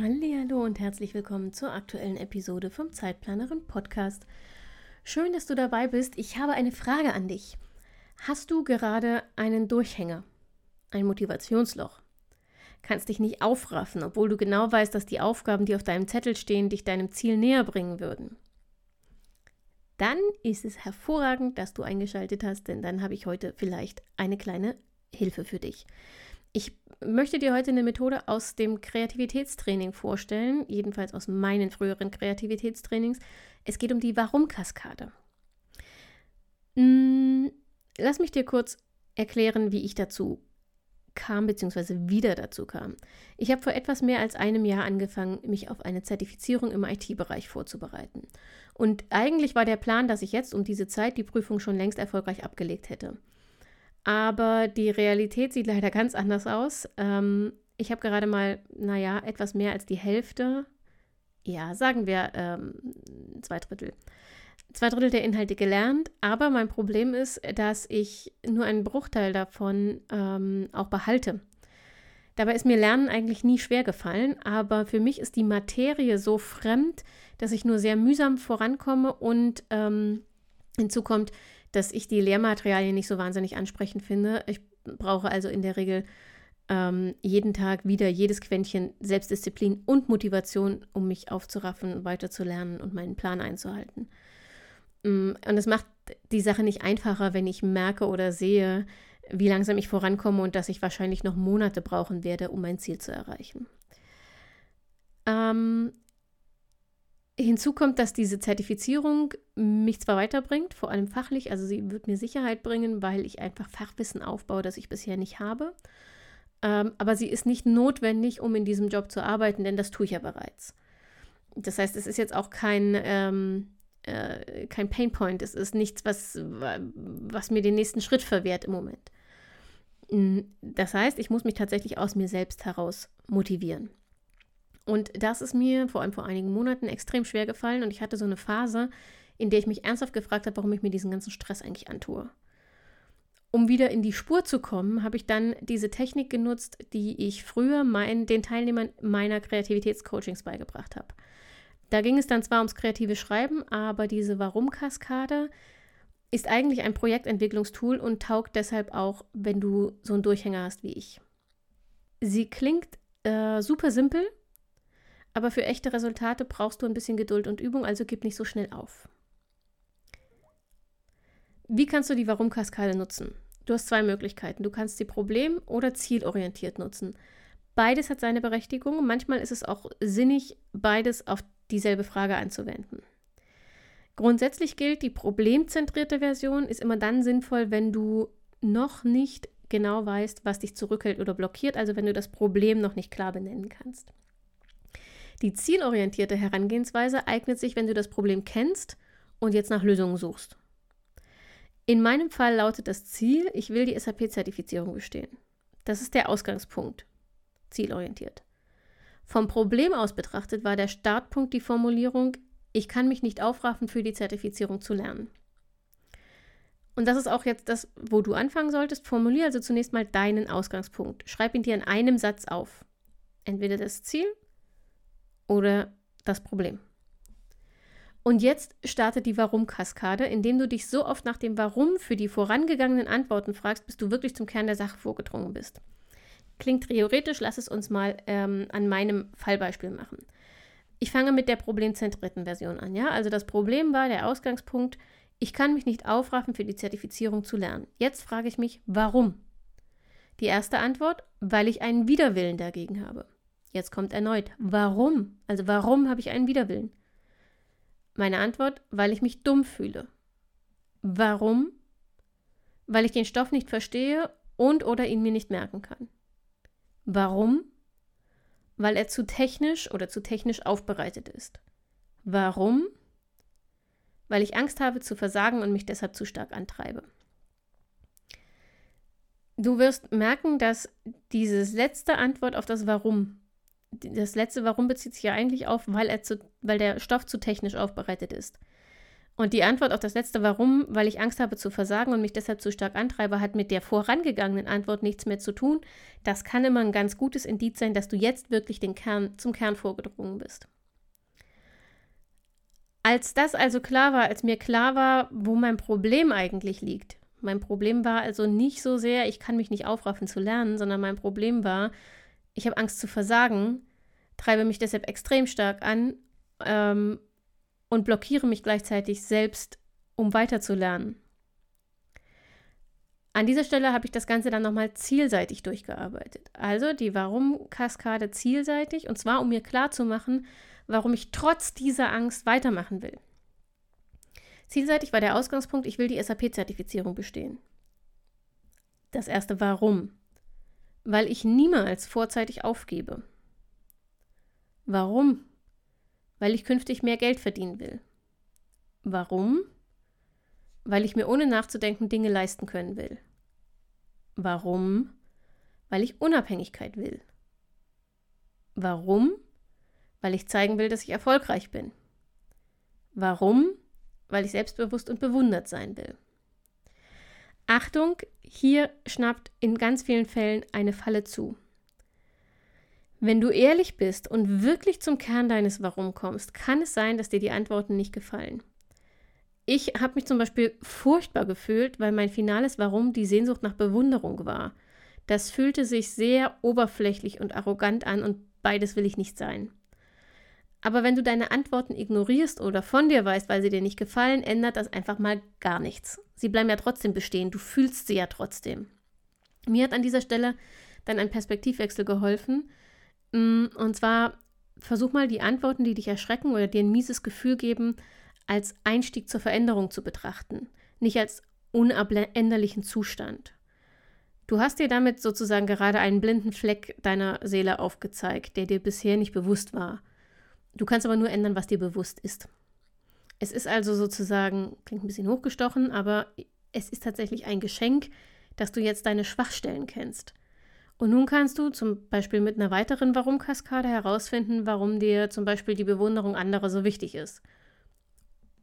Hallo und herzlich willkommen zur aktuellen Episode vom Zeitplanerin Podcast. Schön, dass du dabei bist. Ich habe eine Frage an dich. Hast du gerade einen Durchhänger? Ein Motivationsloch? Kannst dich nicht aufraffen, obwohl du genau weißt, dass die Aufgaben, die auf deinem Zettel stehen, dich deinem Ziel näher bringen würden? Dann ist es hervorragend, dass du eingeschaltet hast, denn dann habe ich heute vielleicht eine kleine Hilfe für dich. Ich möchte dir heute eine Methode aus dem Kreativitätstraining vorstellen, jedenfalls aus meinen früheren Kreativitätstrainings. Es geht um die Warum-Kaskade. Hm, lass mich dir kurz erklären, wie ich dazu kam, beziehungsweise wieder dazu kam. Ich habe vor etwas mehr als einem Jahr angefangen, mich auf eine Zertifizierung im IT-Bereich vorzubereiten. Und eigentlich war der Plan, dass ich jetzt um diese Zeit die Prüfung schon längst erfolgreich abgelegt hätte. Aber die Realität sieht leider ganz anders aus. Ähm, ich habe gerade mal, naja, etwas mehr als die Hälfte, ja, sagen wir ähm, zwei Drittel, zwei Drittel der Inhalte gelernt. Aber mein Problem ist, dass ich nur einen Bruchteil davon ähm, auch behalte. Dabei ist mir Lernen eigentlich nie schwer gefallen, aber für mich ist die Materie so fremd, dass ich nur sehr mühsam vorankomme und ähm, hinzu kommt, dass ich die Lehrmaterialien nicht so wahnsinnig ansprechend finde. Ich brauche also in der Regel ähm, jeden Tag wieder jedes Quäntchen Selbstdisziplin und Motivation, um mich aufzuraffen, weiterzulernen und meinen Plan einzuhalten. Mm, und es macht die Sache nicht einfacher, wenn ich merke oder sehe, wie langsam ich vorankomme und dass ich wahrscheinlich noch Monate brauchen werde, um mein Ziel zu erreichen. Ähm, Hinzu kommt, dass diese Zertifizierung mich zwar weiterbringt, vor allem fachlich, also sie wird mir Sicherheit bringen, weil ich einfach Fachwissen aufbaue, das ich bisher nicht habe. Ähm, aber sie ist nicht notwendig, um in diesem Job zu arbeiten, denn das tue ich ja bereits. Das heißt, es ist jetzt auch kein, ähm, äh, kein Painpoint, es ist nichts, was, was mir den nächsten Schritt verwehrt im Moment. Das heißt, ich muss mich tatsächlich aus mir selbst heraus motivieren. Und das ist mir vor allem vor einigen Monaten extrem schwer gefallen und ich hatte so eine Phase, in der ich mich ernsthaft gefragt habe, warum ich mir diesen ganzen Stress eigentlich antue. Um wieder in die Spur zu kommen, habe ich dann diese Technik genutzt, die ich früher mein, den Teilnehmern meiner Kreativitätscoachings beigebracht habe. Da ging es dann zwar ums kreative Schreiben, aber diese Warum-Kaskade ist eigentlich ein Projektentwicklungstool und taugt deshalb auch, wenn du so einen Durchhänger hast wie ich. Sie klingt äh, super simpel, aber für echte Resultate brauchst du ein bisschen Geduld und Übung, also gib nicht so schnell auf. Wie kannst du die Warum-Kaskade nutzen? Du hast zwei Möglichkeiten. Du kannst sie problem- oder zielorientiert nutzen. Beides hat seine Berechtigung. Manchmal ist es auch sinnig, beides auf dieselbe Frage anzuwenden. Grundsätzlich gilt, die problemzentrierte Version ist immer dann sinnvoll, wenn du noch nicht genau weißt, was dich zurückhält oder blockiert, also wenn du das Problem noch nicht klar benennen kannst. Die zielorientierte Herangehensweise eignet sich, wenn du das Problem kennst und jetzt nach Lösungen suchst. In meinem Fall lautet das Ziel, ich will die SAP-Zertifizierung bestehen. Das ist der Ausgangspunkt. Zielorientiert. Vom Problem aus betrachtet war der Startpunkt die Formulierung, ich kann mich nicht aufraffen, für die Zertifizierung zu lernen. Und das ist auch jetzt das, wo du anfangen solltest. Formuliere also zunächst mal deinen Ausgangspunkt. Schreib ihn dir in einem Satz auf. Entweder das Ziel oder das Problem. Und jetzt startet die Warum-Kaskade, indem du dich so oft nach dem Warum für die vorangegangenen Antworten fragst, bis du wirklich zum Kern der Sache vorgedrungen bist. Klingt theoretisch, lass es uns mal ähm, an meinem Fallbeispiel machen. Ich fange mit der problemzentrierten Version an, ja? Also das Problem war der Ausgangspunkt, ich kann mich nicht aufraffen, für die Zertifizierung zu lernen. Jetzt frage ich mich, warum? Die erste Antwort, weil ich einen Widerwillen dagegen habe. Jetzt kommt erneut, warum? Also warum habe ich einen Widerwillen? Meine Antwort, weil ich mich dumm fühle. Warum? Weil ich den Stoff nicht verstehe und oder ihn mir nicht merken kann. Warum? Weil er zu technisch oder zu technisch aufbereitet ist. Warum? Weil ich Angst habe zu versagen und mich deshalb zu stark antreibe. Du wirst merken, dass dieses letzte Antwort auf das Warum, das letzte Warum bezieht sich ja eigentlich auf, weil, er zu, weil der Stoff zu technisch aufbereitet ist. Und die Antwort auf das letzte Warum, weil ich Angst habe zu versagen und mich deshalb zu stark antreibe, hat mit der vorangegangenen Antwort nichts mehr zu tun. Das kann immer ein ganz gutes Indiz sein, dass du jetzt wirklich den Kern, zum Kern vorgedrungen bist. Als das also klar war, als mir klar war, wo mein Problem eigentlich liegt, mein Problem war also nicht so sehr, ich kann mich nicht aufraffen zu lernen, sondern mein Problem war, ich habe Angst zu versagen, treibe mich deshalb extrem stark an ähm, und blockiere mich gleichzeitig selbst, um weiterzulernen. An dieser Stelle habe ich das Ganze dann nochmal zielseitig durchgearbeitet. Also die Warum-Kaskade zielseitig, und zwar um mir klarzumachen, warum ich trotz dieser Angst weitermachen will. Zielseitig war der Ausgangspunkt, ich will die SAP-Zertifizierung bestehen. Das erste Warum. Weil ich niemals vorzeitig aufgebe. Warum? weil ich künftig mehr Geld verdienen will. Warum? Weil ich mir ohne nachzudenken Dinge leisten können will. Warum? Weil ich Unabhängigkeit will. Warum? Weil ich zeigen will, dass ich erfolgreich bin. Warum? Weil ich selbstbewusst und bewundert sein will. Achtung, hier schnappt in ganz vielen Fällen eine Falle zu. Wenn du ehrlich bist und wirklich zum Kern deines Warum kommst, kann es sein, dass dir die Antworten nicht gefallen. Ich habe mich zum Beispiel furchtbar gefühlt, weil mein finales Warum die Sehnsucht nach Bewunderung war. Das fühlte sich sehr oberflächlich und arrogant an und beides will ich nicht sein. Aber wenn du deine Antworten ignorierst oder von dir weißt, weil sie dir nicht gefallen, ändert das einfach mal gar nichts. Sie bleiben ja trotzdem bestehen, du fühlst sie ja trotzdem. Mir hat an dieser Stelle dann ein Perspektivwechsel geholfen, Mm, und zwar versuch mal die Antworten, die dich erschrecken oder dir ein mieses Gefühl geben, als Einstieg zur Veränderung zu betrachten, nicht als unabänderlichen Zustand. Du hast dir damit sozusagen gerade einen blinden Fleck deiner Seele aufgezeigt, der dir bisher nicht bewusst war. Du kannst aber nur ändern, was dir bewusst ist. Es ist also sozusagen, klingt ein bisschen hochgestochen, aber es ist tatsächlich ein Geschenk, dass du jetzt deine Schwachstellen kennst. Und nun kannst du zum Beispiel mit einer weiteren Warum-Kaskade herausfinden, warum dir zum Beispiel die Bewunderung anderer so wichtig ist.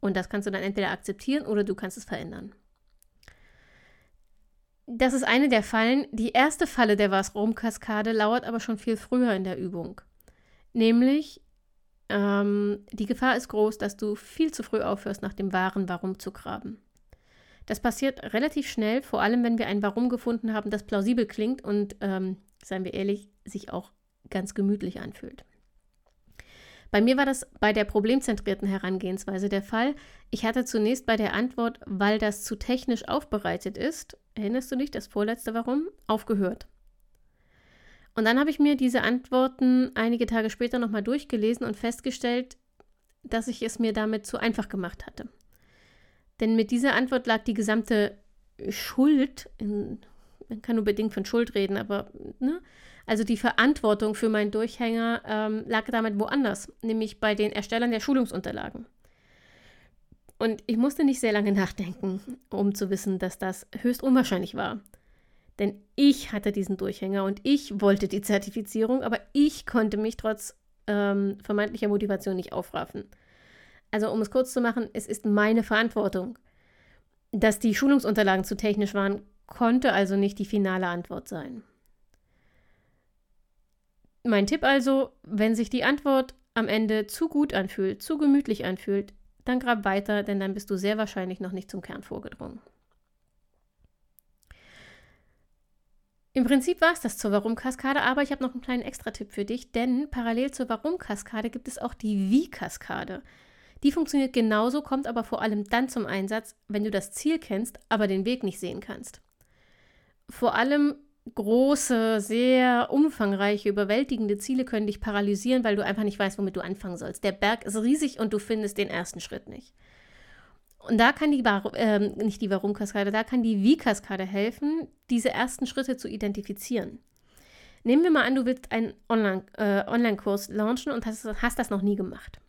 Und das kannst du dann entweder akzeptieren oder du kannst es verändern. Das ist eine der Fallen. Die erste Falle der Warum-Kaskade lauert aber schon viel früher in der Übung. Nämlich, ähm, die Gefahr ist groß, dass du viel zu früh aufhörst, nach dem wahren Warum zu graben. Das passiert relativ schnell, vor allem wenn wir ein Warum gefunden haben, das plausibel klingt und, ähm, seien wir ehrlich, sich auch ganz gemütlich anfühlt. Bei mir war das bei der problemzentrierten Herangehensweise der Fall. Ich hatte zunächst bei der Antwort, weil das zu technisch aufbereitet ist, erinnerst du dich, das vorletzte Warum, aufgehört. Und dann habe ich mir diese Antworten einige Tage später nochmal durchgelesen und festgestellt, dass ich es mir damit zu einfach gemacht hatte. Denn mit dieser Antwort lag die gesamte Schuld, in, man kann nur bedingt von Schuld reden, aber ne? also die Verantwortung für meinen Durchhänger ähm, lag damit woanders, nämlich bei den Erstellern der Schulungsunterlagen. Und ich musste nicht sehr lange nachdenken, um zu wissen, dass das höchst unwahrscheinlich war. Denn ich hatte diesen Durchhänger und ich wollte die Zertifizierung, aber ich konnte mich trotz ähm, vermeintlicher Motivation nicht aufraffen. Also um es kurz zu machen, es ist meine Verantwortung. Dass die Schulungsunterlagen zu technisch waren, konnte also nicht die finale Antwort sein. Mein Tipp also, wenn sich die Antwort am Ende zu gut anfühlt, zu gemütlich anfühlt, dann grab weiter, denn dann bist du sehr wahrscheinlich noch nicht zum Kern vorgedrungen. Im Prinzip war es das zur Warum-Kaskade, aber ich habe noch einen kleinen Extra-Tipp für dich, denn parallel zur Warum-Kaskade gibt es auch die Wie-Kaskade. Die funktioniert genauso, kommt aber vor allem dann zum Einsatz, wenn du das Ziel kennst, aber den Weg nicht sehen kannst. Vor allem große, sehr umfangreiche, überwältigende Ziele können dich paralysieren, weil du einfach nicht weißt, womit du anfangen sollst. Der Berg ist riesig und du findest den ersten Schritt nicht. Und da kann die, äh, nicht die Warum-Kaskade, da kann die Wie-Kaskade helfen, diese ersten Schritte zu identifizieren. Nehmen wir mal an, du willst einen äh, Online-Kurs äh, Online launchen und hast, hast das noch nie gemacht.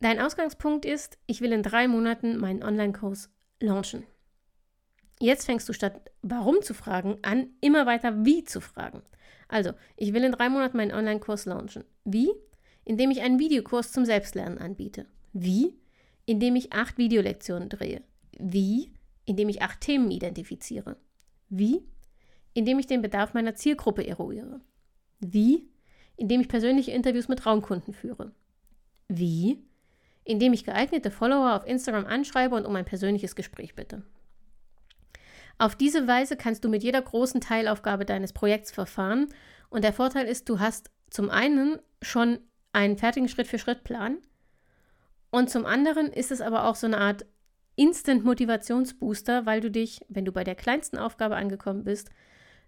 Dein Ausgangspunkt ist, ich will in drei Monaten meinen Online-Kurs launchen. Jetzt fängst du statt warum zu fragen an, immer weiter wie zu fragen. Also, ich will in drei Monaten meinen Online-Kurs launchen. Wie? Indem ich einen Videokurs zum Selbstlernen anbiete. Wie? Indem ich acht Videolektionen drehe. Wie? Indem ich acht Themen identifiziere. Wie? Indem ich den Bedarf meiner Zielgruppe eruiere. Wie? Indem ich persönliche Interviews mit Raumkunden führe. Wie? Indem ich geeignete Follower auf Instagram anschreibe und um ein persönliches Gespräch bitte. Auf diese Weise kannst du mit jeder großen Teilaufgabe deines Projekts verfahren und der Vorteil ist, du hast zum einen schon einen fertigen Schritt-für-Schritt-Plan und zum anderen ist es aber auch so eine Art Instant-Motivationsbooster, weil du dich, wenn du bei der kleinsten Aufgabe angekommen bist,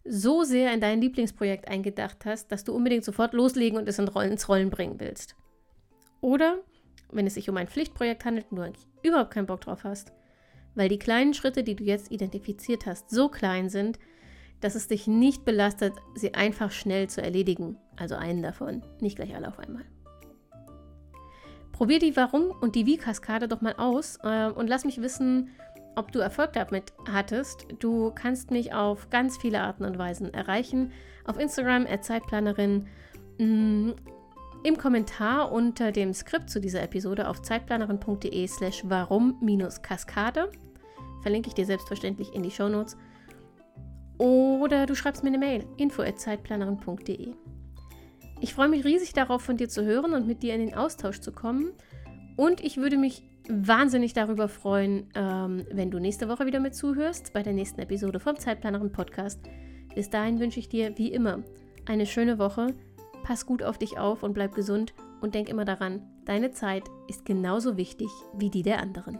so sehr in dein Lieblingsprojekt eingedacht hast, dass du unbedingt sofort loslegen und es ins Rollen bringen willst. Oder, wenn es sich um ein Pflichtprojekt handelt und du eigentlich überhaupt keinen Bock drauf hast, weil die kleinen Schritte, die du jetzt identifiziert hast, so klein sind, dass es dich nicht belastet, sie einfach schnell zu erledigen. Also einen davon, nicht gleich alle auf einmal. Probier die Warum- und die Wie-Kaskade doch mal aus äh, und lass mich wissen, ob du Erfolg damit hattest. Du kannst mich auf ganz viele Arten und Weisen erreichen. Auf Instagram, Zeitplanerin, mm, im Kommentar unter dem Skript zu dieser Episode auf zeitplanerin.de slash warum-kaskade verlinke ich dir selbstverständlich in die Shownotes. Oder du schreibst mir eine Mail, info.zeitplanerin.de. Ich freue mich riesig darauf, von dir zu hören und mit dir in den Austausch zu kommen. Und ich würde mich wahnsinnig darüber freuen, ähm, wenn du nächste Woche wieder mit zuhörst bei der nächsten Episode vom Zeitplanerin Podcast. Bis dahin wünsche ich dir wie immer eine schöne Woche. Pass gut auf dich auf und bleib gesund und denk immer daran, deine Zeit ist genauso wichtig wie die der anderen.